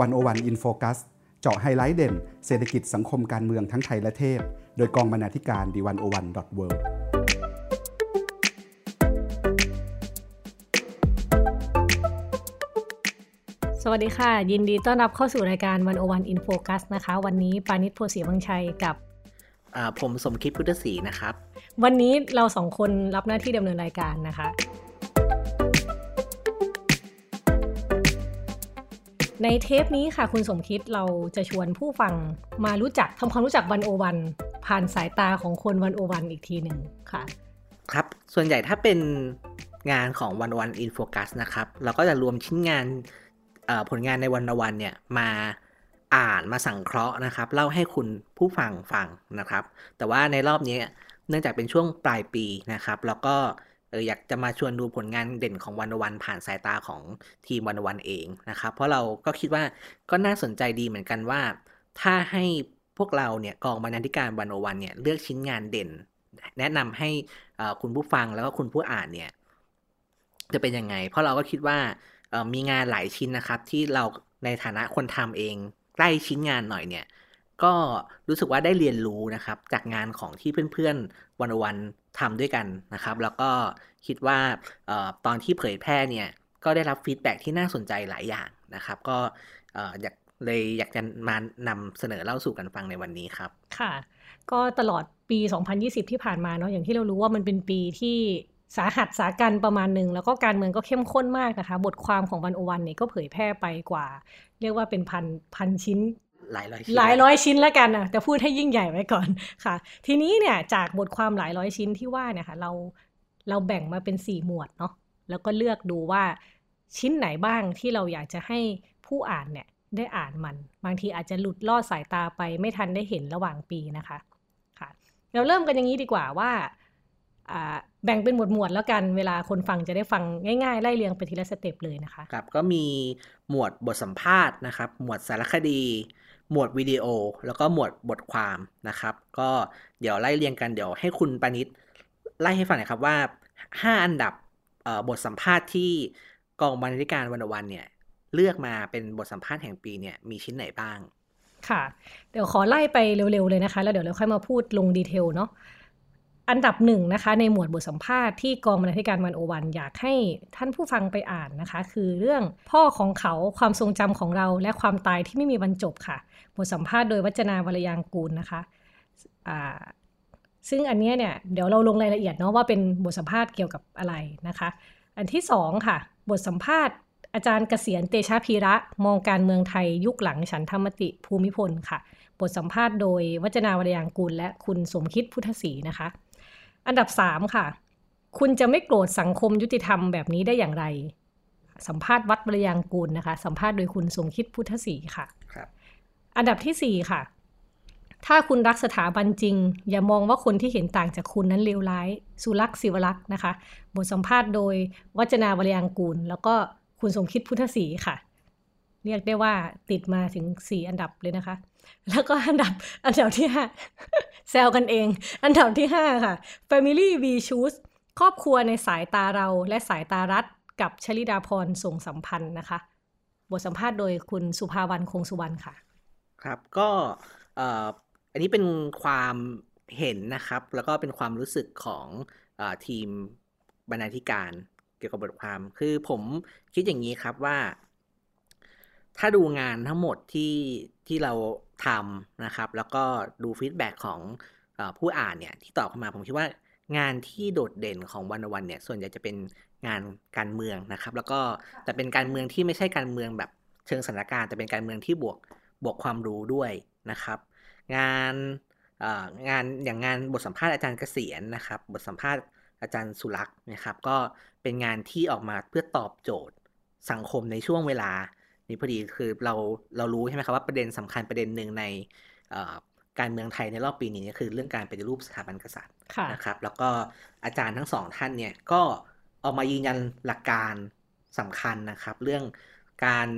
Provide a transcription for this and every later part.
One-O-One In Focus เจาะไฮไลท์เด่น เศรษฐกิจสังคมการเมืองทั้งไทยและเทศโดยกองบรรณาธิการ The One-O-One dot worldสวัสดีค่ะ ยินดีต้อนรับเข้าสู่รายการ One-O-One In Focus นะคะ วันนี้ปาณิส โพธิ์ศรีวังชัยกับผมสมคิดพุทธศรีนะครับ วันนี้เราสองคนรับหน้าที่ดำเนินรายการนะคะ ในเทปนี้ค่ะคุณสมคิดเราจะชวนผู้ฟังมารู้จักทำความรู้จักวันโอวันผ่านสายตาของคนวันโอวันอีกทีหนึ่งค่ะ ครับ ส่วนใหญ่ถ้าเป็นงานของวันวันอินโฟกัสนะครับ เราก็จะรวมชิ้นงานผลงานในวันวันเนี่ยมาอ่านมาสังเคราะห์นะครับ เล่าให้คุณผู้ฟังฟังนะครับ แต่ว่าในรอบนี้เนื่องจากเป็นช่วงปลายปีนะครับ แล้วก็ เอออยากจะมาชวนดูผลงานเด่นของวันวันผ่านสายตาของทีมวันวันเองนะครับ เพราะเราก็คิดว่าก็น่าสนใจดีเหมือนกันว่า ถ้าให้พวกเราเนี่ยกองบรรณาธิการวันวันเนี่ยเลือกชิ้นงานเด่น แนะนำให้คุณผู้ฟังแล้วก็คุณผู้อ่านเนี่ยจะเป็นยังไง เพราะเราก็คิดว่ามีงานหลายชิ้นนะครับ ที่เราในฐานะคนทำเองใกล้ชิ้นงานหน่อยเนี่ยก็รู้สึกว่าได้เรียนรู้นะครับ จากงานของที่เพื่อนๆวันวัน ทำด้วยกันนะครับ แล้วก็คิดว่าออตอนที่เผยแพร่เนี่ยก็ได้รับ feedback ที่น่าสนใจหลายอย่างนะครับ ก็อยากเลยอยากจะมานำเสนอเล่าสู่กันฟังในวันนี้ครับ ค่ะ ก็ตลอดปี 2020 ที่ผ่านมาเนาะอย่างที่เรารู้ว่ามันเป็นปีที่สาหัสสากรรจ์ประมาณหนึ่งแล้วก็การเมืองก็เข้มข้นมากนะคะ บทความของ One-O-One เนี่ยก็เผยแพร่ไปกว่า เรียกว่าเป็นพันพันชิ้น หลายร้อยชิ้นหลายร้อยชิ้นแล้วกันนะแต่พูดให้ยิ่งใหญ่ไว้ก่อนค่ะ ทีนี้เนี่ยจากบทความหลายร้อยชิ้นที่ว่าเนี่ยค่ะเราเราแบ่งมาเป็นสี่หมวดเนาะแล้วก็เลือกดูว่าชิ้นไหนบ้างที่เราอยากจะให้ผู้อ่านเนี่ยได้อ่านมัน บางทีอาจจะหลุดลอดสายตาไปไม่ทันได้เห็นระหว่างปีนะคะค่ะ เราเริ่มกันอย่างนี้ดีกว่าว่าแบ่งเป็นหมวดหมวดแล้วกันเวลาคนฟังจะได้ฟังง่ายๆ ไล่เรียงไปทีละสเต็ปเลยนะคะครับก็มีหมวดบทสัมภาษณ์นะครับ หมวดสารคดี หมวดวิดีโอ แล้วก็หมวดบทความนะครับ ก็เดี๋ยวไล่เรียงกันเดี๋ยวให้คุณปานิชไล่ให้ฟังหน่อยครับว่า 5 อันดับบทสัมภาษณ์ที่กองบรรณาธิการวันวันเนี่ยเลือกมาเป็นบทสัมภาษณ์แห่งปีเนี่ยมีชิ้นไหนบ้าง ค่ะ เดี๋ยวขอไล่ไปเร็วๆเลยนะคะ แล้วเดี๋ยวเราค่อยมาพูดลงดีเทลเนาะ อันดับหนึ่งนะคะ ในหมวดบทสัมภาษณ์ที่กองบรรณาธิการวันโอวันอยากให้ท่านผู้ฟังไปอ่านนะคะ คือเรื่องพ่อของเขาความทรงจำของเราและความตายที่ไม่มีวันจบค่ะ บทสัมภาษณ์โดยวัจนาวรยางกูลนะคะะซึ่งอันนี้เนี่ยเดี๋ยวเราลงรายละเอียดเนาะว่าเป็นบทสัมภาษณ์เกี่ยวกับอะไรนะคะ อันที่สองค่ะ บทสัมภาษณ์อาจารย์เกษียณเตชะพีระ มองการเมืองไทยยุคหลังฉันธรรมติภูมิพลค่ะ บทสัมภาษณ์โดยวัจนาวรยางกูลและคุณสมคิดพุทธศรีนะคะ อันดับสามค่ะ คุณจะไม่โกรธสังคมยุติธรรมแบบนี้ได้อย่างไร สัมภาษณ์วัดบริยางกูลนะคะ สัมภาษณ์โดยคุณสมคิดพุทธศรีค่ะครับ อันดับที่สี่ค่ะ ถ้าคุณรักสถาบันจริง อย่ามองว่าคนที่เห็นต่างจากคุณนั้นเลวร้าย สุรักษ์ศิวรักษ์นะคะ บทสัมภาษณ์โดยวัจนาบริยางกูล แล้วก็คุณสมคิดพุทธศรีค่ะ เรียกได้ว่าติดมาถึงสี่อันดับเลยนะคะ แล้วก็อันดับอันดับที่ห้าแซวกันเอง อันดับที่ห้าค่ะ Family V Choose ครอบครัวในสายตาเราและสายตารัฐกับชลิดาพรส่งสัมพันธ์นะคะ บทสัมภาษณ์โดยคุณสุภาวันคงสุวรรณค่ะ ครับก็อันนี้เป็นความเห็นนะครับ แล้วก็เป็นความรู้สึกของอทีมบรรณาธิการเกี่ยวกับบทความ คือผมคิดอย่างนี้ครับว่า ถ้าดูงานทั้งหมดที่ที่เราทำนะครับ แล้วก็ดูฟีดแบ็ของอผู้อ่านเนี่ยที่ตอบเข้ามาผมคิดว่างานที่โดดเด่นของวันวันเนี่ย ส่วนใหญ่จะเป็นงานการเมืองนะครับ แล้วก็แต่เป็นการเมืองที่ไม่ใช่การเมืองแบบเชิงสถานการณ์แต่เป็นการเมืองที่บวกบวกความรู้ด้วยนะครับ งานงานอย่างงานบทสัมภาษณ์อาจารย์เกษียณนะครับ บทสัมภาษณ์อาจารย์สุรักษ์นะครับ ก็เป็นงานที่ออกมาเพื่อตอบโจทย์สังคมในช่วงเวลา นี่พอดีคือเราเรารู้ใช่ไหมครับว่าประเด็นสำคัญประเด็นหนึ่งในการเมืองไทยในรอบปีนี้คือเรื่องการปฏิรูปสถาบันกษัตริย์นะครับ แล้วก็อาจารย์ทั้งสองท่านเนี่ยก็ออกมายืนยันหลักการสำคัญนะครับ เรื่องการ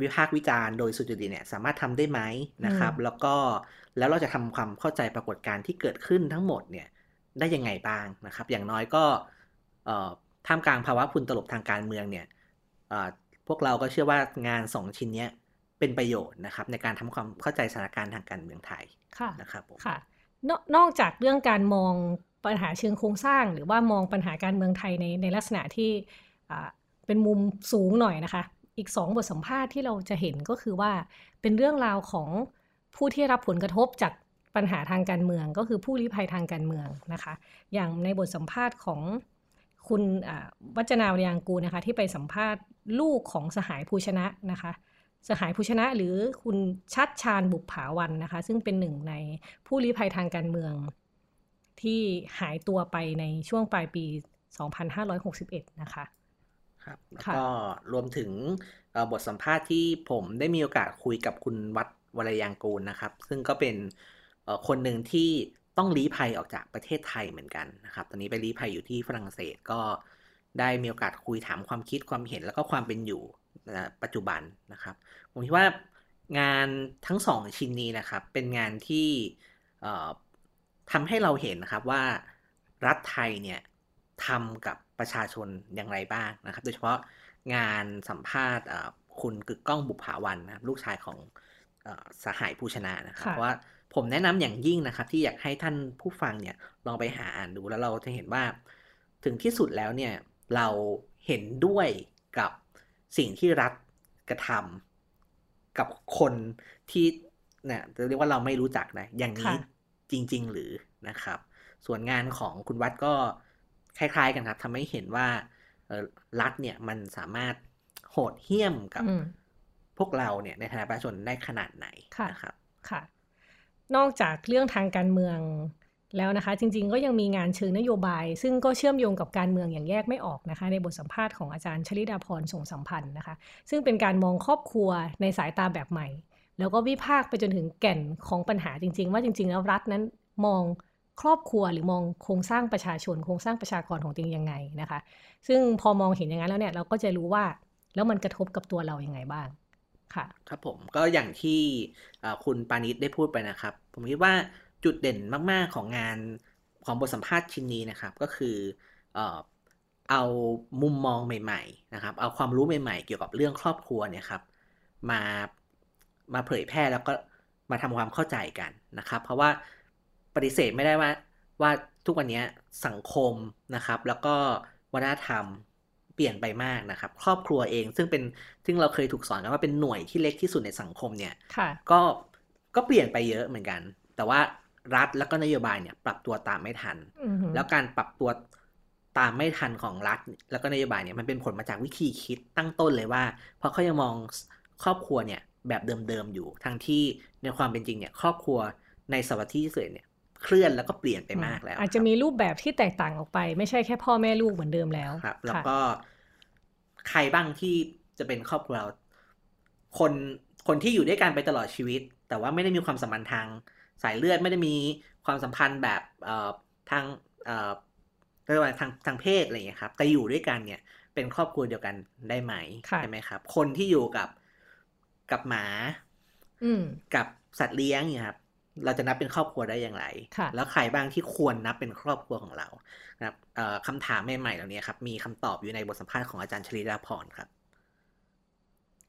วิพากษ์วิจารณ์โดยสุจริตเนี่ยสามารถทำได้ไหมนะครับ แล้วก็แล้วเราจะทำความเข้าใจปรากฏการณ์ที่เกิดขึ้นทั้งหมดเนี่ยได้ยังไงบ้างนะครับ อย่างน้อยก็ท่ามกลางภาวะพุนตลบทางการเมืองเนี่ย พวกเราก็เชื่อว่างานสองชิ้นนี้เป็นประโยชน์นะครับ ในการทำความเข้าใจสถานการณ์ทางการเมืองไทยค่ะนะครับผมค่ะนอกนอกจากเรื่องการมองปัญหาเชิงโครงสร้าง หรือว่ามองปัญหาการเมืองไทยในในลักษณะที่อ่าเป็นมุมสูงหน่อยนะคะ อีกสองบทสัมภาษณ์ที่เราจะเห็นก็คือว่าเป็นเรื่องราวของผู้ที่รับผลกระทบจากปัญหาทางการเมือง ก็คือผู้ลี้ภัยทางการเมืองนะคะ อย่างในบทสัมภาษณ์ของคุณอ่าวัจนาวรยางกูลนะคะ ที่ไปสัมภาษณ์ ลูกของสหายภูชนะนะคะสหายภูชนะหรือคุณชัดชาญบุปผาวันนะคะ ซึ่งเป็นหนึ่งในผู้ลี้ภัยทางการเมือง ที่หายตัวไปในช่วงปลายปี 2561 นะคะครับแล้วค่ะก็รวมถึงเอ่อบทสัมภาษณ์ที่ผมได้มีโอกาสคุยกับคุณวัดวรยางกูลนะครับ ซึ่งก็เป็นเอ่อคนหนึ่งที่ต้องลี้ภัยออกจากประเทศไทยเหมือนกันนะครับ ตอนนี้ไปลี้ภัยอยู่ที่ฝรั่งเศสก็ ได้มีโอกาสคุยถามความคิดความเห็นแล้วก็ความเป็นอยู่นะปัจจุบันนะครับ ผมคิดว่างานทั้งสองชิ้นนี้นะครับ เป็นงานที่เอ่อทำให้เราเห็นนะครับว่ารัฐไทยเนี่ยทำกับประชาชนอย่างไรบ้างนะครับ โดยเฉพาะงานสัมภาษณ์เอ่อคุณกึกก้องบุภาวันนะครับ ลูกชายของเอ่อสหายผู้ชนะนะครับค่ะเพราะว่าผมแนะนำอย่างยิ่งนะครับ ที่อยากให้ท่านผู้ฟังเนี่ยลองไปหาอ่านดูแล้วเราจะเห็นว่า ถึงที่สุดแล้วเนี่ย เราเห็นด้วยกับสิ่งที่รัฐกระทำกับคนที่เนี่ยเรียกว่าเราไม่รู้จักนะ อย่างนี้ค่ะจริง ๆ หรือนะครับ ส่วนงานของคุณวัดก็คล้ายๆ กันครับทำให้เห็นว่าเอ่อรัฐเนี่ยมันสามารถโหดเหี้ยมกับอืมพวกเราเนี่ยในฐานะประชาชนได้ขนาดไหนค่ะนะครับ ค่ะ นอกจากเรื่องทางการเมือง แล้วนะคะ จริงๆ ก็ยังมีงานเชิงนโยบาย ซึ่งก็เชื่อมโยงกับการเมืองอย่างแยกไม่ออกนะคะ ในบทสัมภาษณ์ของอาจารย์ชลิดาพรส่งสัมพันธ์นะคะ ซึ่งเป็นการมองครอบครัวในสายตาแบบใหม่ แล้วก็วิพากษ์ไปจนถึงแก่นของปัญหาจริง ๆ ว่าจริง ๆ แล้วรัฐนั้นมองครอบครัวหรือมองโครงสร้างประชาชน โครงสร้างประชากรของตัวเองยังไงนะคะ ซึ่งพอมองเห็นอย่างนั้นแล้วเนี่ยเราก็จะรู้ว่าแล้วมันกระทบกับตัวเรายังไงบ้างค่ะ ครับผมก็อย่างที่คุณปานิชได้พูดไปนะครับ ผมคิดว่า จุดเด่นมาก ๆ ของงานของบทสัมภาษณ์ชิ้นนี้นะครับ ก็คือเอ่อเอามุมมองใหม่ ๆ นะครับ เอาความรู้ใหม่ ๆ เกี่ยวกับเรื่องครอบครัวเนี่ยครับ มามาเผยแพร่แล้วก็มาทำความเข้าใจกันนะครับ เพราะว่าปฏิเสธไม่ได้ว่าว่าทุกวันนี้สังคมนะครับ แล้วก็วัฒนธรรมเปลี่ยนไปมากนะครับ ครอบครัวเองซึ่งเป็นซึ่งเราเคยถูกสอนกันว่าเป็นหน่วยที่เล็กที่สุดในสังคมเนี่ยค่ะก็ก็เปลี่ยนไปเยอะเหมือนกัน แต่ว่า รัฐแล้วก็นโยบายเนี่ย ปรับตัวตามไม่ทันอือหือแล้วการปรับตัวตามไม่ทันของรัฐ แล้วก็นโยบายเนี่ยมันเป็นผลมาจากวิธีคิดตั้งต้นเลยว่า เพราะเขายังมองครอบครัวเนี่ยแบบเดิมๆอยู่ทั้งที่ในความเป็นจริงเนี่ย ครอบครัวในศตวรรษที่21เนี่ยเคลื่อนแล้วก็เปลี่ยนไปมากแล้ว อาจจะมีรูปแบบที่แตกต่างออกไป ไม่ใช่แค่พ่อแม่ลูกเหมือนเดิมแล้วครับ แล้วค่ะก็ใครบ้างที่จะเป็นครอบครัวเราคนคนที่อยู่ด้วยกันไปตลอดชีวิต แต่ว่าไม่ได้มีความสัมพันธ์ทาง สายเลือดไม่ได้มีความสัมพันธ์แบบเอ่อทางเอ่อเรียกว่าทางทางเพศอะไรอย่างเงี้ยครับ แต่อยู่ด้วยกันเนี่ยเป็นครอบครัวเดียวกันได้ไหมค่ะใช่ไหมครับ คนที่อยู่กับกับหมา อืมกับสัตว์เลี้ยงเนี่ยครับ เราจะนับเป็นครอบครัวได้อย่างไรค่ะแล้วใครบ้างที่ควรนับเป็นครอบครัวของเรานะครับเอ่อคำถามใหม่ๆเหล่านี้ครับ มีคำตอบอยู่ในบทสัมภาษณ์ของอาจารย์ชลิดาพรครับ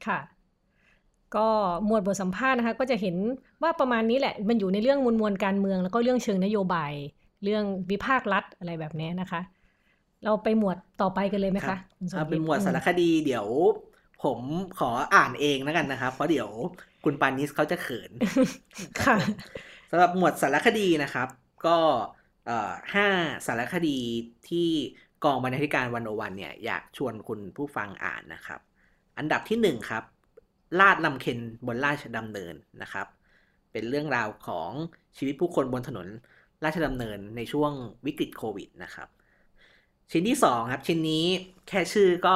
ค่ะ ก็หมวดบทสัมภาษณ์นะคะก็จะเห็นว่าประมาณนี้แหละ มันอยู่ในเรื่องมวลมวลการเมือง แล้วก็เรื่องเชิงนโยบาย เรื่องวิพากษ์รัฐอะไรแบบนี้นะคะ เราไปหมวดต่อไปกันเลยไหมครัคะบคุณสมเอาคิเป็นดหมวดอืสารคดีเดี๋ยว ผมขออ่านเองแล้วกันนะครับเพราะเดี๋ยวคุณปานิสเขาจะเขินค่ะสำหรับหมวดสารคดีนะครับ ก็เอ่อห้าสารคดีที่กองบรรณาธิการวันโอวันเนี่ยอยากชวนคุณผู้ฟังอ่านนะครับ อันดับที่หนึ่งครับ ลาดลำเค็นบนราชดำเนินนะครับ เป็นเรื่องราวของชีวิตผู้คนบนถนนราชดำเนินในช่วงวิกฤตโควิดนะครับ ชิ้นที่สองครับ ชิ้นนี้แค่ชื่อก็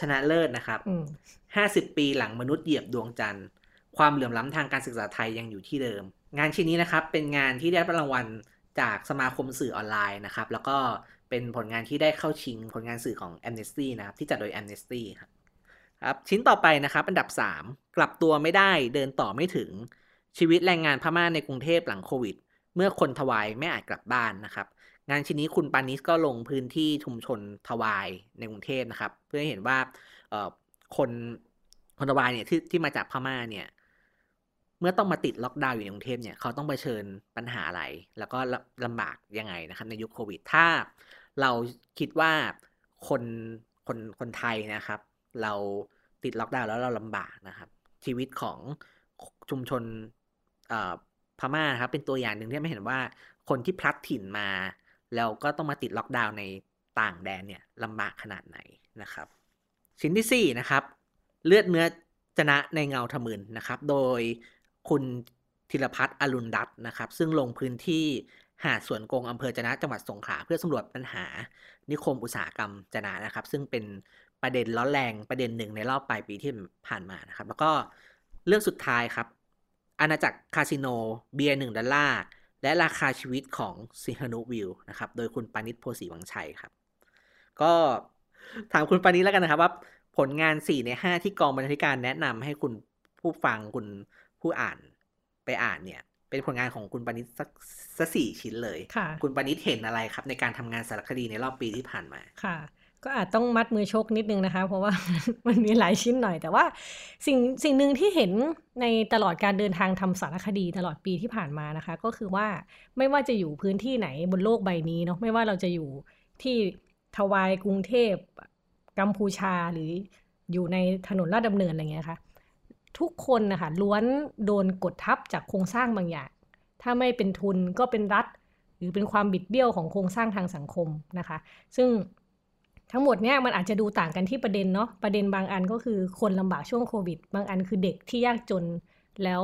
ชนะเลิศนะครับอืม50ปีหลังมนุษย์เหยียบดวงจันทร์ ความเหลื่อมล้ำทางการศึกษาไทยยังอยู่ที่เดิม งานชิ้นนี้นะครับ เป็นงานที่ได้รับรางวัลจากสมาคมสื่อออนไลน์นะครับ แล้วก็เป็นผลงานที่ได้เข้าชิงผลงานสื่อของ Amnesty นะครับ ที่จัดโดย Amnesty ครับ ครับชิ้นต่อไปนะครับ อันดับ 3 กลับตัวไม่ได้เดินต่อไม่ถึงชีวิตแรงงานพม่าในกรุงเทพหลังโควิด เมื่อคนทวายไม่อาจกลับบ้านนะครับงานชิ้นนี้คุณปานิสก็ลงพื้นที่ชุมชนทวายในกรุงเทพนะครับ เพื่อให้เห็นว่าคนคนตะวันเนี่ยที่ที่มาจากพม่าเนี่ยเมื่อต้องมาติดล็อกดาวน์อยู่ในกรุงเทพเนี่ยเขาต้องเผชิญปัญหาอะไร แล้วก็ลำบากยังไงนะครับในยุคโควิด ถ้าเราคิดว่าคนคนคนไทยนะครับ เราติดล็อกดาวน์แล้วเราลำบากนะครับ ชีวิตของชุมชนพม่าครับเป็นตัวอย่างหนึ่งที่ไม่เห็นว่าคนที่พลัดถิ่นมา แล้วก็ต้องมาติดล็อกดาวน์ในต่างแดนเนี่ยลำบากขนาดไหนนะครับ ชิ้นที่ 4 นะครับ เลือดเนื้อจนะในเงาทมืนนะครับ โดยคุณธีรพัฒน์อรุณรัตน์นะครับ ซึ่งลงพื้นที่หาดสวนกงอำเภอจนะจังหวัดสงขลาเพื่อสำรวจปัญหานิคมอุตสาหกรรมจนะนะครับ ซึ่งเป็น ประเด็นร้อนแรงประเด็นหนึ่งในรอบปลายปีที่ผ่านมานะครับ แล้วก็เรื่องสุดท้ายครับ อาณาจักรคาสิโน เบียร์หนึ่งดอลลาร์ และราคาชีวิตของสีหนุวิลล์นะครับ โดยคุณปาณิส โพธิ์ศรีวังชัยครับ ก็ถามคุณปาณิสแล้วกันนะครับว่าผลงาน 4 ใน 5 ที่กองบรรณาธิการแนะนำให้คุณผู้ฟังคุณผู้อ่านไปอ่านเนี่ย เป็นผลงานของคุณปานิชสักสักสี่ชิ้นเลยค่ะคุณปานิชเห็นอะไรครับ ในการทำงานสารคดีในรอบปีที่ผ่านมาค่ะ ก็อาจต้องมัดมือชกนิดนึงนะคะ เพราะว่ามันมีหลายชิ้นหน่อย แต่ว่าสิ่งสิ่งหนึ่งที่เห็นในตลอดการเดินทางทำสารคดีตลอดปีที่ผ่านมานะคะ ก็คือว่าไม่ว่าจะอยู่พื้นที่ไหนบนโลกใบนี้เนาะไม่ว่าเราจะอยู่ที่ทวายกรุงเทพกัมพูชาหรืออยู่ในถนนลาดดำเนินอะไรเงี้ยค่ะทุกคนนะคะล้วนโดนกดทับจากโครงสร้างบางอย่าง ถ้าไม่เป็นทุนก็เป็นรัฐ หรือเป็นความบิดเบี้ยวของโครงสร้างทางสังคมนะคะ ซึ่ง ทั้งหมดเนี้ยมันอาจจะดูต่างกันที่ประเด็นเนาะประเด็นบางอันก็คือคนลำบากช่วงโควิด บางอันคือเด็กที่ยากจนแล้ว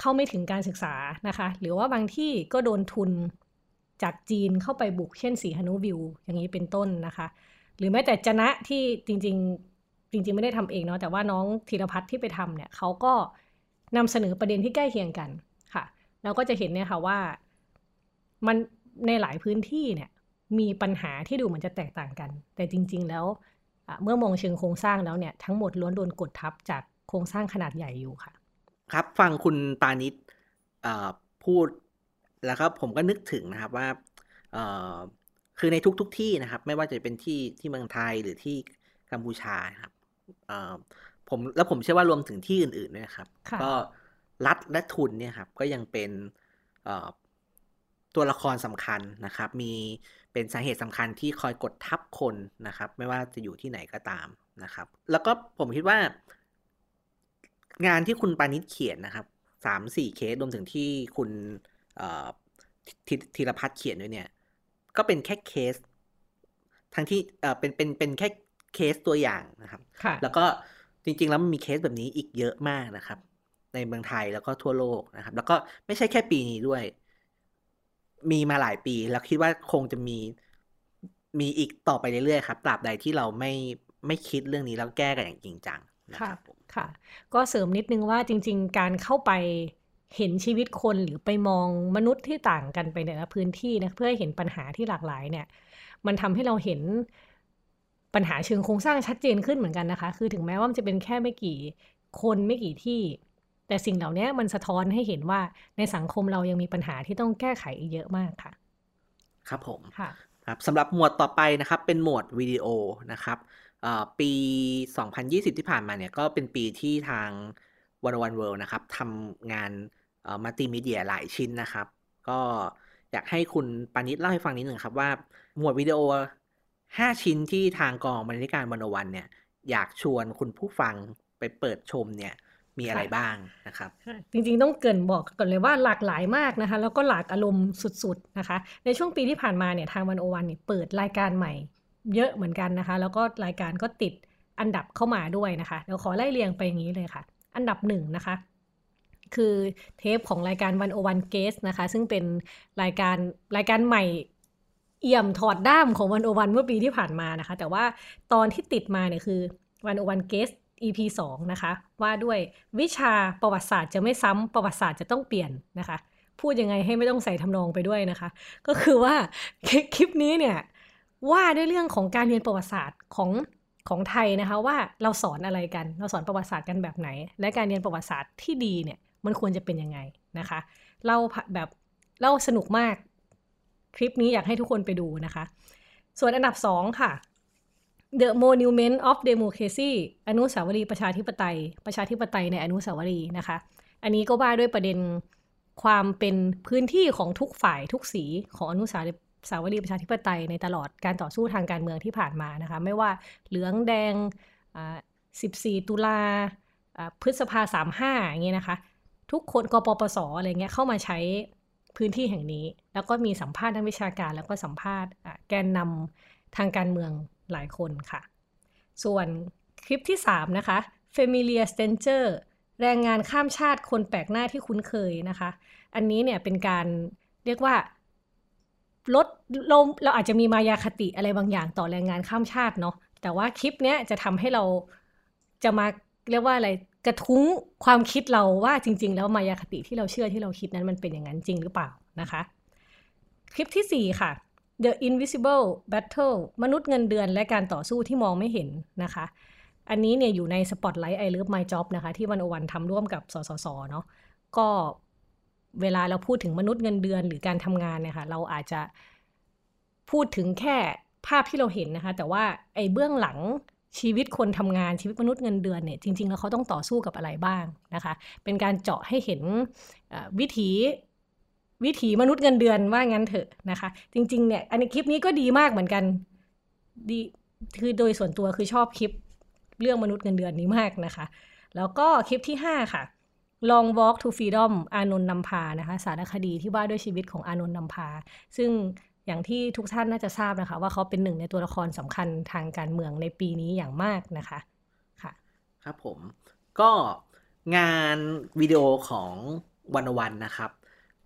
เข้าไม่ถึงการศึกษานะคะ หรือว่าบางที่ก็โดนทุนจากจีนเข้าไปบุกเช่นสีฮานุวิว อย่างนี้เป็นต้นนะคะ หรือแม้แต่จนะที่จริง ๆ จริง ๆ ไม่ได้ทำเองเนาะแต่ว่าน้องธีรพัฒน์ที่ไปทำเนี่ยเขาก็นำเสนอประเด็นที่ใกล้เคียงกันค่ะ เราก็จะเห็นเนี่ยค่ะว่ามันในหลายพื้นที่เนี่ย มีปัญหาที่ดูเหมือนจะแตกต่างกัน แต่จริง ๆ แล้วเมื่อมองเชิงโครงสร้างแล้วเนี่ยทั้งหมดล้วนโดนกดทับจากโครงสร้างขนาดใหญ่อยู่ค่ะ ครับฟังคุณปานิชพูดแล้วก็ผมก็นึกถึงนะครับว่าคือในทุกๆทที่นะครับ ไม่ว่าจะเป็นที่ที่เมืองไทยหรือที่กัมพูชาครับผมแล้วผมเชื่อว่ารวมถึงที่อื่นๆด้วยครับ ก็รัฐและทุนเนี่ยครับ ก็ยังเป็นตัวละครสำคัญนะครับ มี เป็นสาเหตุสำคัญที่คอยกดทับคนนะครับ ไม่ว่าจะอยู่ที่ไหนก็ตามนะครับ แล้วก็ผมคิดว่า งานที่คุณปานิชเขียนนะครับสามสี่เคสรวมถึงที่คุณธีรพัฒน์เขียนด้วยเนี่ย ก็เป็นแค่เคส ทั้งที่เออเป็นเป็นเป็นแค่เคสตัวอย่างนะครับ แล้วก็จริง ๆ แล้วมันมีเคสแบบนี้อีกเยอะมากนะครับ ในเมืองไทยแล้วก็ทั่วโลกนะครับ แล้วก็ไม่ใช่แค่ปีนี้ด้วย มีมาหลายปี แล้วคิดว่าคงจะมีมีอีกต่อไปเรื่อยๆครับตราบใดที่เราไม่ไม่คิดเรื่องนี้แล้วแก้กันอย่างจริงจังครับค่ะ ก็เสริมนิดนึงว่าจริง ๆ การเข้าไปเห็นชีวิตคนหรือไปมองมนุษย์ที่ต่างกันไปในละพื้นที่นะเพื่อให้เห็นปัญหาที่หลากหลายเนี่ย มันทำให้เราเห็นปัญหาเชิงโครงสร้างชัดเจนขึ้นเหมือนกันนะคะ คือถึงแม้ว่ามันจะเป็นแค่ไม่กี่คนไม่กี่ที่ แต่สิ่งเหล่านี้มันสะท้อนให้เห็นว่าในสังคมเรายังมีปัญหาที่ต้องแก้ไขอีกเยอะมากค่ะ ครับผมค่ะครับสำหรับหมวดต่อไปนะครับ เป็นหมวดวิดีโอนะครับปี 2020 ที่ผ่านมาเนี่ยก็เป็นปีที่ทางวันวันเวิลด์นะครับทำงานมัลติมีเดียหลายชิ้นนะครับ ก็อยากให้คุณปานิชเล่าให้ฟังนิดหนึ่งครับว่าหมวดวิดีโอ 5 ชิ้นที่ทางกองบรรณาธิการวันวันเนี่ยอยากชวนคุณผู้ฟังไปเปิดชมเนี่ย มีอะไรบ้างนะครับ จริงๆต้องเกินบอกก่อนเลยว่าหลากหลายมากนะคะ แล้วก็หลากอารมณ์สุดๆนะคะ ในช่วงปีที่ผ่านมาเนี่ยทางวันโอวันเนี่ยเปิดรายการใหม่ เยอะเหมือนกันนะคะ แล้วก็รายการก็ติดอันดับเข้ามาด้วยนะคะเดี๋ยวขอไล่เรียงไปอย่างนี้เลยค่ะ อันดับหนึ่งนะคะคือเทปของรายการวันโอวันเกสนะคะ ซึ่งเป็นรายการรายการใหม่เอี่ยมถอดด้ามของวันโอวันเมื่อปีที่ผ่านมานะคะ แต่ว่าตอนที่ติดมาเนี่ยคือวันโอวันเกส EP 2 นะคะ ว่าด้วยวิชาประวัติศาสตร์จะไม่ซ้ำประวัติศาสตร์จะต้องเปลี่ยนนะคะ พูดยังไงให้ไม่ต้องใส่ทำนองไปด้วยนะคะ ก็คือว่าคลิปนี้เนี่ยว่าด้วยเรื่องของการเรียนประวัติศาสตร์ของของไทยนะคะ ว่าเราสอนอะไรกัน เราสอนประวัติศาสตร์กันแบบไหน และการเรียนประวัติศาสตร์ที่ดีเนี่ยมันควรจะเป็นยังไงนะคะเราแบบเล่าสนุกมากคลิปนี้อยากให้ทุกคนไปดูนะคะ ส่วนอันดับสองค่ะ The Monument of Democracy อนุสาวรีย์ประชาธิปไตย ประชาธิปไตยในอนุสาวรีย์นะคะ อันนี้ก็ว่าด้วยประเด็นความเป็นพื้นที่ของทุกฝ่ายทุกสีของอนุสาวรีย์ประชาธิปไตยในตลอดการต่อสู้ทางการเมืองที่ผ่านมานะคะ ไม่ว่าเหลืองแดง 14 ตุลาพฤษภาสามห้าอย่างเงี้ยนะคะ ทุกคนกปปสอะไรเงี้ยเข้ามาใช้พื้นที่แห่งนี้ แล้วก็มีสัมภาษณ์นักวิชาการ แล้วก็สัมภาษณ์แกนนำทางการเมือง หลายคนค่ะ ส่วนคลิปที่ 3 นะคะ Familiar Stranger แรงงานข้ามชาติคนแปลกหน้าที่คุ้นเคยนะคะ อันนี้เนี่ยเป็นการเรียกว่าลดเราเราอาจจะมีมายาคติอะไรบางอย่างต่อแรงงานข้ามชาติเนาะแต่ว่าคลิปเนี้ยจะทำให้เราจะมาเรียกว่าอะไรกระทุ้งความคิดเราว่าจริง ๆ แล้วมายาคติที่เราเชื่อที่เราคิดนั้นมันเป็นอย่างนั้นจริงหรือเปล่านะคะ คลิปที่ 4 ค่ะ The Invisible Battle มนุษย์เงินเดือนและการต่อสู้ที่มองไม่เห็นนะคะ อันนี้เนี่ยอยู่ใน Spotlight I Love My Job นะคะ ที่วันอวันทำร่วมกับสสสเนาะก็เวลาเราพูดถึงมนุษย์เงินเดือนหรือการทำงานเนี่ยค่ะเราอาจจะพูดถึงแค่ภาพที่เราเห็นนะคะ แต่ว่าไอ้เบื้องหลังชีวิตคนทำงานชีวิตมนุษย์เงินเดือนเนี่ยจริง ๆ แล้วเขาต้องต่อสู้กับอะไรบ้างนะคะ เป็นการเจาะให้เห็นวิถี วิถีมนุษย์เงินเดือนว่างั้นเถอะนะคะ จริงๆเนี่ยอันนี้คลิปนี้ก็ดีมากเหมือนกันดีคือโดยส่วนตัวคือชอบคลิปเรื่องมนุษย์เงินเดือนนี้มากนะคะ แล้วก็คลิปที่ 5 ค่ะ Long Walk to Freedom อานนท์นำพานะคะ สารคดีที่ว่าด้วยชีวิตของอานนท์นำพา ซึ่งอย่างที่ทุกท่านน่าจะทราบนะคะ ว่าเขาเป็นหนึ่งในตัวละครสำคัญทางการเมืองในปีนี้อย่างมากนะคะค่ะ ครับผม ก็งานวิดีโอของวันวันนะครับ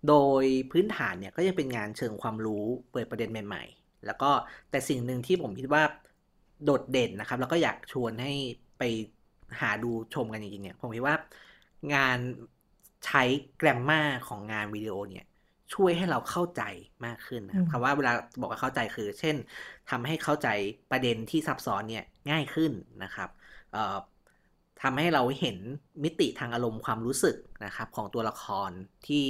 โดยพื้นฐานเนี่ยก็จะเป็นงานเชิงความรู้เปิดประเด็นใหม่ ๆ แล้วก็แต่สิ่งหนึ่งที่ผมคิดว่าโดดเด่นนะครับ แล้วก็อยากชวนให้ไปหาดูชมกันจริงๆเนี่ยผมคิดว่างานใช้แกรมมาของงานวิดีโอเนี่ยช่วยให้เราเข้าใจมากขึ้นนะครับคำว่าเวลาบอกว่าเข้าใจคือ เช่นทำให้เข้าใจประเด็นที่ซับซ้อนเนี่ยง่ายขึ้นนะครับทำให้เราเห็นมิติทางอารมณ์ความรู้สึกนะครับ ของตัวละครที่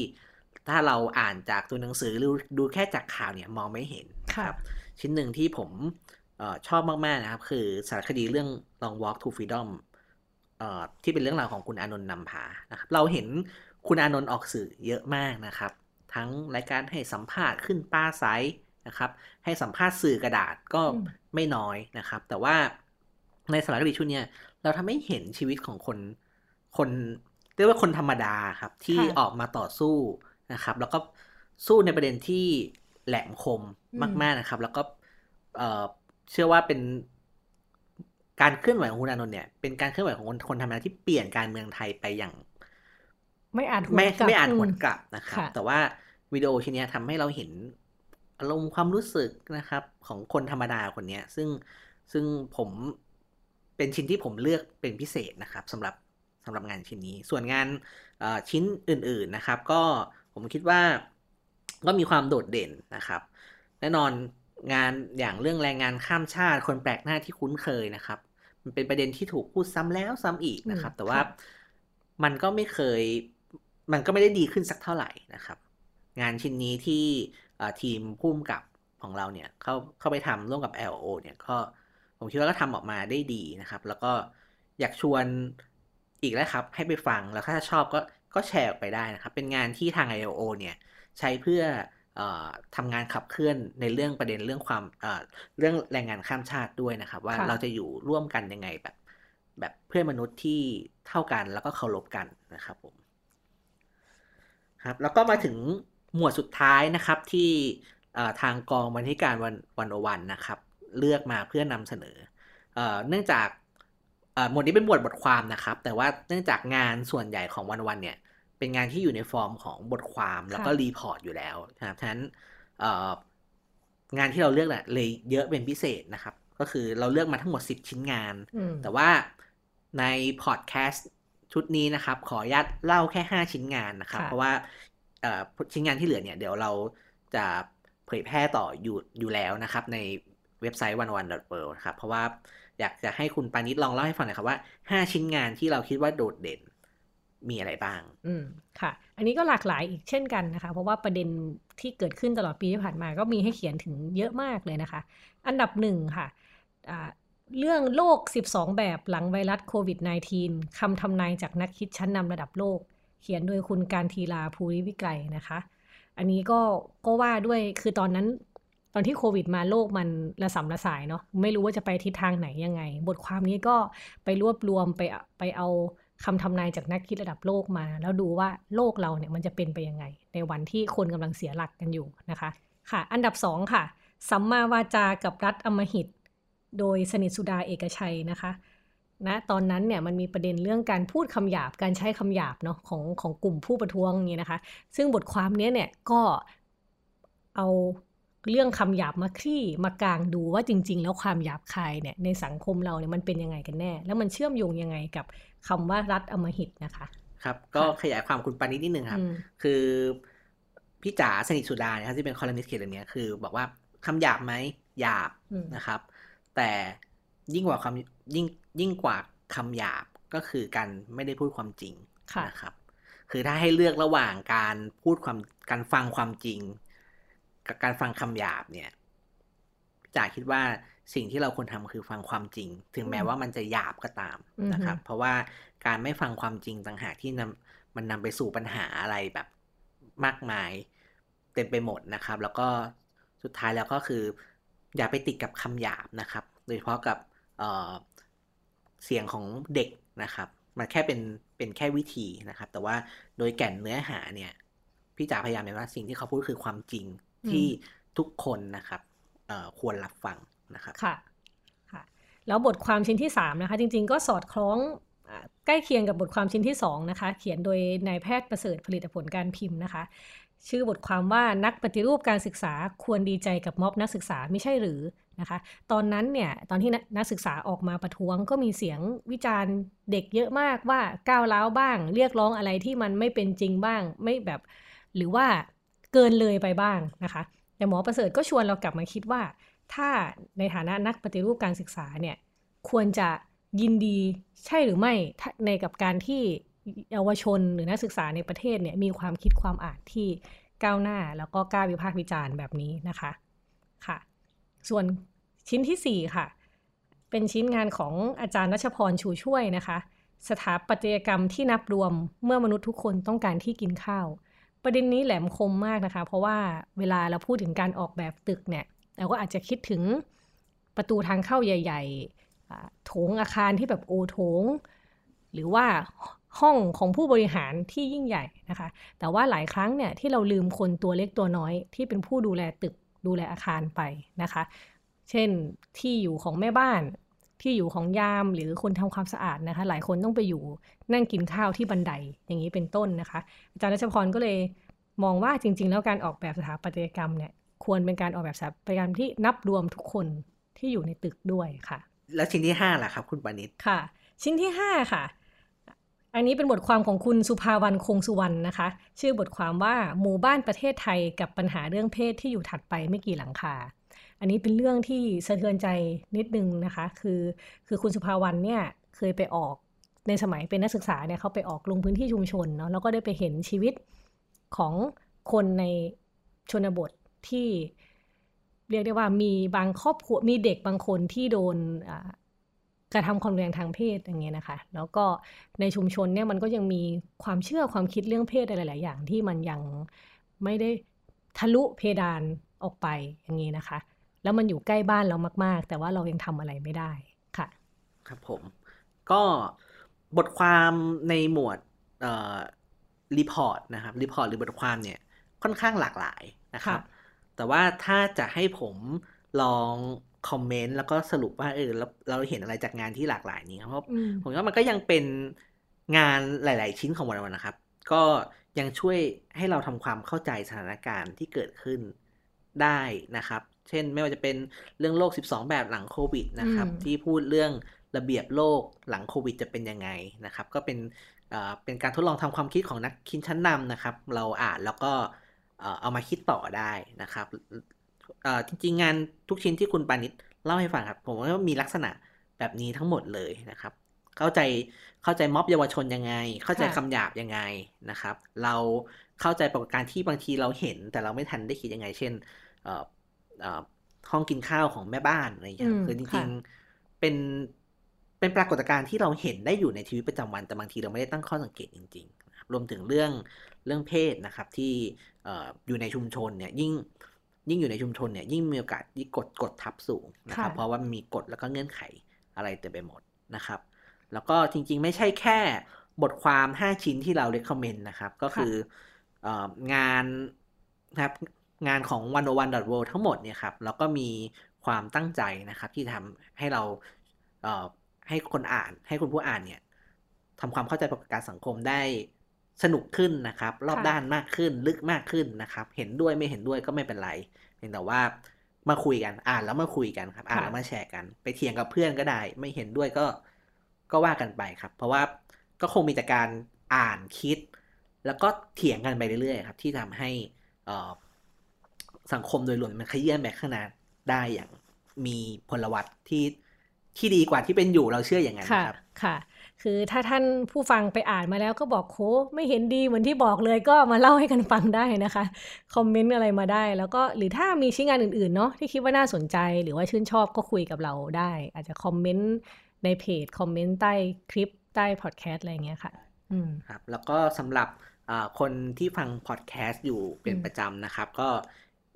ถ้าเราอ่านจากตัวหนังสือหรือดูแค่จากข่าวเนี่ยมองไม่เห็นครับ ชิ้นหนึ่งที่ผมออชอบมาก ๆ นะครับ คือสารคดีเรื่อง Long Walk to Freedom ที่เป็นเรื่องราวของคุณอานนท์นำพานะครับ เราเห็นคุณอานนท์ออกสื่อเยอะมากนะครับ ทั้งรายการให้สัมภาษณ์ขึ้นป้าไซส์นะครับ ให้สัมภาษณ์สื่อกระดาษก็ไม่น้อยนะครับ แต่ว่าในสารคดีชุดนี้เราทำให้เห็นชีวิตของคนคนเรียกว่าคนธรรมดาครับ ที่ออกมาต่อสู้ นะครับ แล้วก็สู้ในประเด็นที่แหลมคมมาก ๆนะครับ แล้วก็เชื่อว่าเป็นการเคลื่อนไหวของคุณอานนท์เนี่ยเป็นการเคลื่อนไหวของคนคนธรรมดาที่เปลี่ยนการเมืองไทยไปอย่าง ไม่อาจไม่ไม่อาจหวนกลับนะครับแต่ว่าวิดีโอชิ้นนี้ทำให้เราเห็นอารมณ์ความรู้สึกนะครับ ของคนธรรมดาคนนี้ซึ่งซึ่งผมเป็นชิ้นที่ผมเลือกเป็นพิเศษนะครับสำหรับสำหรับงานชิ้นนี้ ส่วนงานชิ้นอื่น ๆนะครับ ก็ ผมคิดว่าก็มีความโดดเด่นนะครับ แน่นอนงานอย่างเรื่องแรงงานข้ามชาติคนแปลกหน้าที่คุ้นเคยนะครับ มันเป็นประเด็นที่ถูกพูดซ้ำแล้วซ้ำอีกนะครับ แต่ว่ามันก็ไม่เคย มันก็ไม่ได้ดีขึ้นสักเท่าไหร่นะครับ งานชิ้นนี้ที่ทีมพุ่มกับของเราเนี่ยเข้าเข้าไปทำร่วมกับ LO เนี่ยก็ผมคิดว่าก็ทำออกมาได้ดีนะครับ แล้วก็อยากชวนอีกแล้วครับ ให้ไปฟังแล้วถ้าชอบก็ ก็แชร์ออกไปได้นะครับ เป็นงานที่ทาง ILO เนี่ยใช้เพื่ออทำงานขับเคลื่อนในเรื่องประเด็นเรื่องความเรื่องแรงงานข้ามชาติด้วยนะครับ ว่าเราจะอยู่ร่วมกันยังไงแบบแบบเพื่อนมนุษย์ที่เท่ากันแล้วก็เคารพกันนะครับผมครับแล้วก็มาถึงหมวดสุดท้ายนะครับที่ทางกองบรรณาธิการวัน One-O-One นะครับ เลือกมาเพื่อนำเสนอเนื่องจาก หมวดนี้เป็นหมวดบทความนะครับ แต่ว่าเนื่องจากงานส่วนใหญ่ของ One-O-One เนี่ย เป็นงานที่อยู่ในฟอร์มของบทความแล้วก็ report อยู่แล้วนะครับฉะนั้นงานที่เราเลือกเนี่ยเลยเยอะเป็นพิเศษนะครับ ก็คือเราเลือกมาทั้งหมด 10 ชิ้นงาน แต่ว่าในพอดแคสต์ชุดนี้นะครับ ขออนุญาตเล่าแค่ 5 ชิ้นงานนะครับ เพราะว่าชิ้นงานที่เหลือเนี่ย เดี๋ยวเราจะเผยแพร่ต่ออยู่อยู่แล้วนะครับ ในเว็บไซต์วันวันดอทเนะครับ เพราะว่า อยากจะให้คุณปานิดลองเล่าให้ฟังหน่อยครับว่า5ชิ้นงานที่เราคิดว่าโดดเด่นมีอะไรบ้าง อืม ค่ะ อันนี้ก็หลากหลายอีกเช่นกันนะคะ เพราะว่าประเด็นที่เกิดขึ้นตลอดปีที่ผ่านมา ก็มีให้เขียนถึงเยอะมากเลยนะคะ อันดับหนึ่งค่ะเรื่องโลก 12 แบบหลังไวรัสโควิด -19 คำทำนายจากนักคิดชั้นนำระดับโลก เขียนโดยคุณการทีลาภูริวิไกรนะคะ อันนี้ก็ก็ว่าด้วยคือตอนนั้น ตอนที่โควิดมาโลกมันระสำระสายเนาะไม่รู้ว่าจะไปทิศทางไหนยังไง บทความนี้ก็ไปรวบรวมไปไปเอาคำทำนายจากนักคิดระดับโลกมา แล้วดูว่าโลกเราเนี่ยมันจะเป็นไปยังไง ในวันที่คนกำลังเสียหลักกันอยู่นะคะ ค่ะ อันดับสองค่ะสัมมาวาจากับรัฐอมหิต โดยสนิทสุดาเอกชัยนะคะนะตอนนั้นเนี่ยมันมีประเด็นเรื่องการพูดคำหยาบการใช้คำหยาบเนาะของของกลุ่มผู้ประท้วงนี้นะคะ ซึ่งบทความนี้เนี่ยก็เอา เรื่องคำหยาบมาคลี่มากลางดูว่าจริง ๆ แล้วความหยาบคายเนี่ยในสังคมเราเนี่ยมันเป็นยังไงกันแน่ แล้วมันเชื่อมโยงยังไงกับคำว่ารัฐอมหิตนะคะครับ ก็ขยายความคุณปานิดนิดนึงครับ คือพี่จ๋าสนิทสุดาเนี่ยที่เป็นคอลัมนิสต์เขียนเรื่องนี้คือ บอกว่าคำหยาบไหมหยาบนะครับ แต่ยิ่งกว่าคำยิ่งยิ่งกว่าคำหยาบก็คือการไม่ได้พูดความจริงนะครับ คือถ้าให้เลือกระหว่างการพูดความการฟังความจริง กับการฟังคำหยาบเนี่ยจ๋าคิดว่าสิ่งที่เราควรทำคือฟังความจริง ถึงแม้ว่ามันจะหยาบก็ตามนะครับ เพราะว่าการไม่ฟังความจริงต่างหากที่นำมันนำไปสู่ปัญหาอะไรแบบมากมาย เต็มไปหมดนะครับ แล้วก็สุดท้ายแล้วก็คือ อย่าไปติดกับคำหยาบนะครับ โดยเฉพาะกับเเสียงของเด็กนะครับ มันแค่เป็นเป็นแค่วิธีนะครับ แต่ว่าโดยแก่นเนื้อหาเนี่ยพี่จ๋าพยายามเห็นว่าสิ่งที่เขาพูดคือความจริง ที่ทุกคนนะครับควรรับฟังนะครับค่ะค่ะ แล้วบทความชิ้นที่3นะคะจริงๆก็สอดคล้องใกล้เคียงกับบทความชิ้นที่2นะคะเขียนโดยนายแพทย์ประเสริฐผลิตผลการพิมพ์นะคะ ชื่อบทความว่านักปฏิรูปการศึกษาควรดีใจกับม็อบนักศึกษาไม่ใช่หรือนะคะ ตอนนั้นเนี่ยตอนที่นักศึกษาออกมาประท้วงก็มีเสียงวิจารณ์เด็กเยอะมากว่าก้าวร้าวบ้าง เรียกร้องอะไรที่มันไม่เป็นจริงบ้างไม่แบบ หรือว่า เกินเลยไปบ้างนะคะ แต่หมอประเสริฐก็ชวนเรากลับมาคิดว่า ถ้าในฐานะนักปฏิรูปการศึกษาเนี่ยควรจะยินดีใช่หรือไม่ในกับการที่เยาวชนหรือนักศึกษาในประเทศเนี่ยมีความคิดความอ่านที่ก้าวหน้าแล้วก็กล้าวิพากษ์วิจารณ์แบบนี้นะคะค่ะ ส่วนชิ้นที่ 4 ค่ะ เป็นชิ้นงานของอาจารย์รัชพรชูช่วยนะคะ สถาปัตยกรรมที่นับรวมเมื่อมนุษย์ทุกคนต้องการที่กินข้าว ประเด็นนี้แหลมคมมากนะคะ เพราะว่าเวลาเราพูดถึงการออกแบบตึกเนี่ยเราก็อาจจะคิดถึงประตูทางเข้าใหญ่ๆโถงอาคารที่แบบโอโถง หรือว่าห้องของผู้บริหารที่ยิ่งใหญ่นะคะ แต่ว่าหลายครั้งเนี่ยที่เราลืมคนตัวเล็กตัวน้อยที่เป็นผู้ดูแลตึกดูแลอาคารไปนะคะ เช่นที่อยู่ของแม่บ้าน ที่อยู่ของยามหรือคนทำความสะอาดนะคะ หลายคนต้องไปอยู่นั่งกินข้าวที่บันไดอย่างนี้เป็นต้นนะคะ อาจารย์รัชพรก็เลยมองว่าจริง ๆ แล้วการออกแบบสถาปัตยกรรมเนี่ยควรเป็นการออกแบบสถาปัตยกรรมที่นับรวมทุกคนที่อยู่ในตึกด้วยค่ะ แล้วชิ้นที่ห้าล่ะครับ คุณปณิตค่ะ ชิ้นที่ห้าค่ะ อันนี้เป็นบทความของคุณสุภาวรรณคงสุวรรณนะคะ ชื่อบทความว่าหมู่บ้านประเทศไทยกับปัญหาเรื่องเพศที่อยู่ถัดไปไม่กี่หลังคา อันนี้เป็นเรื่องที่สะเทือนใจนิดนึงนะคะ คือคือคุณสุภาวรรณเนี่ยเคยไปออกในสมัยเป็นนักศึกษาเนี่ยเขาไปออกลงพื้นที่ชุมชนเนาะแล้วก็ได้ไปเห็นชีวิตของคนในชนบทที่เรียกได้ว่ามีบางครอบครัวมีเด็กบางคนที่โดนกระทำความแรงทางเพศอย่างเงี้ยนะคะ แล้วก็ในชุมชนเนี่ยมันก็ยังมีความเชื่อความคิดเรื่องเพศหลายๆอย่างที่มันยังไม่ได้ทะลุเพดานออกไปอย่างนี้นะคะ แล้วมันอยู่ใกล้บ้านเรามาก ๆ แต่ว่าเรายังทำอะไรไม่ได้ค่ะ ครับผม ก็บทความในหมวด report นะครับ report หรือบทความเนี่ยค่อนข้างหลากหลายนะครับ แต่ว่าถ้าจะให้ผมลอง comment แล้วก็สรุปว่าเออเราเราเห็นอะไรจากงานที่หลากหลายนี้เพราะผมว่ามันก็ยังเป็นงานหลาย ๆ ชิ้นของวันวันนะครับ ก็ยังช่วยให้เราทำความเข้าใจสถานการณ์ที่เกิดขึ้นได้นะครับ เช่น ไม่ว่าจะเป็นเรื่องโลก 12 แบบหลังโควิดนะครับ ที่พูดเรื่องระเบียบโลกหลังโควิดจะเป็นยังไงนะครับ ก็เป็นเป็นการทดลองทำความคิดของนักคิดชั้นนำนะครับ เราอ่านแล้วก็เอามาคิดต่อได้นะครับจริงๆงานทุกชิ้นที่คุณปานิชเล่าให้ฟังครับ ผมว่ามีลักษณะแบบนี้ทั้งหมดเลยนะครับ เข้าใจเข้าใจม็อบเยาวชนยังไง เข้าใจคำหยาบยังไงนะครับ เราเข้าใจปรากฏการณ์ที่บางทีเราเห็น แต่เราไม่ทันได้คิดยังไง เช่น ห้องกินข้าวของแม่บ้านอะไรอย่างเงี้ยคือจริงเป็นเป็นปรากฏการณ์ที่เราเห็นได้อยู่ในชีวิตประจำวันแต่บางทีเราไม่ได้ตั้งข้อสังเกตจริงๆนะครับรวมถึงเรื่องเรื่องเพศนะครับที่เอ่ออยู่ในชุมชนเนี่ยยิ่งยิ่งอยู่ในชุมชนเนี่ยยิ่งมีโอกาสที่กดกดทับสูงนะครับค่ะเพราะว่ามันมีกฎแล้วก็เงื่อนไขอะไรเต็มไปหมดนะครับ แล้วก็จริงๆ ไม่ใช่แค่บทความ 5 ชิ้นที่เรา recommend นะครับ ก็คือเอ่องานนะครับ งานของ101 world ทั้งหมดเนี่ยครับแล้วก็มีความตั้งใจนะครับที่ทำให้เราเอ่อให้คนอ่านให้คุณผู้อ่านเนี่ยทำความเข้าใจปรากฏการณ์สังคมได้สนุกขึ้นนะครับ รอบค่ะด้านมากขึ้นลึกมากขึ้นนะครับ เห็นด้วยไม่เห็นด้วยก็ไม่เป็นไรเพียงแต่ว่ามาคุยกันอ่านแล้วมาคุยกันครับ อ่านแล้วมาแชร์กัน ไปเถียงกับเพื่อนก็ได้ ไม่เห็นด้วยก็ก็ว่ากันไปครับ เพราะว่าก็คงมีแต่การอ่านคิด แล้วก็เถียงกันไปเรื่อยๆครับ ที่ทำให้เอ่อ สังคมโดยรวมมันขยี้ไปข้างหน้าได้อย่างมีพลวัตที่ที่ดีกว่าที่เป็นอยู่เราเชื่ออย่างนั้นค่ะนะครับค่ะ คือถ้าท่านผู้ฟังไปอ่านมาแล้วก็บอกโหไม่เห็นดีเหมือนที่บอกเลยก็มาเล่าให้กันฟังได้นะคะ comment อะไรมาได้ แล้วก็หรือถ้ามีชิ้นงานอื่นๆเนาะที่คิดว่าน่าสนใจหรือว่าชื่นชอบก็คุยกับเราได้ อาจจะ comment ใน page comment ใต้คลิปใต้พอดแคสต์อะไรอย่างเงี้ยค่ะอืมครับแล้วก็สำหรับอ่าคนที่ฟังพอดแคสต์อยู่เป็นอืมประจำนะครับ ก็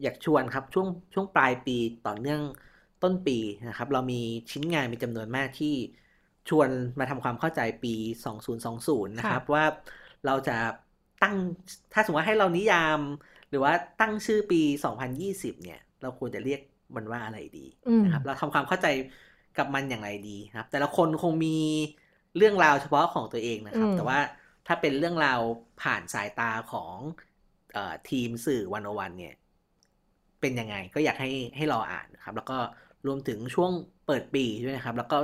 อยากชวนครับช่วงช่วงปลายปีต่อเนื่องต้นปีนะครับ เรามีชิ้นงานเป็นจำนวนมากที่ชวนมาทำความเข้าใจปี 2020 นะครับ ว่าเราจะตั้งถ้าสมมติว่าให้เรานิยาม หรือว่าตั้งชื่อปี 2020 เนี่ย เราควรจะเรียกมันว่าอะไรดีอืมนะครับ เราทำความเข้าใจกับมันอย่างไรดีนะครับ แต่ละคนคงมีเรื่องราวเฉพาะของตัวเองนะครับอืมแต่ว่าถ้าเป็นเรื่องราวผ่านสายตาของเออทีมสื่อวันวันเนี่ย เป็นยังไง ก็อยากให้ให้รออ่านนะครับแล้วก็รวมถึงช่วงเปิดปีด้วยนะครับ แล้วก็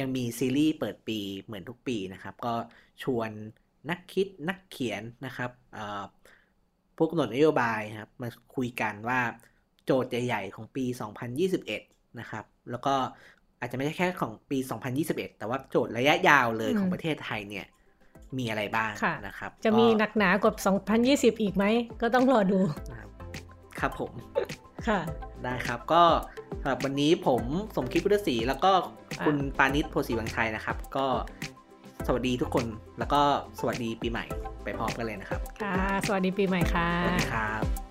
ยังมีซีรีส์เปิดปีเหมือนทุกปีนะครับ ก็ชวนนักคิดนักเขียนนะครับเอ่อพวกกำหนดนโยบายนะครับมาคุยกันว่าโจทย์ใหญ่ๆของปี 2021 นะครับ แล้วก็อาจจะไม่ใช่แค่ของปี 2021 แต่ว่าโจทย์ระยะยาวเลยอืมของประเทศไทยเนี่ยมีอะไรบ้างค่ะนะครับ จะมีก็หนักหนากว่า 2020 อีกไหม ก็ต้องรอดูนะครับครับผม ค่ะ ได้ครับก็สำหรับวันนี้ผมสมคิดพุทธศรีแล้วก็คุณปานิชโพสีวังชัยนะครับ ก็สวัสดีทุกคนแล้วก็สวัสดีปีใหม่ไปพร้อมกันเลยนะครับ ค่ะ สวัสดีปีใหม่ค่ะสวัสดีครับ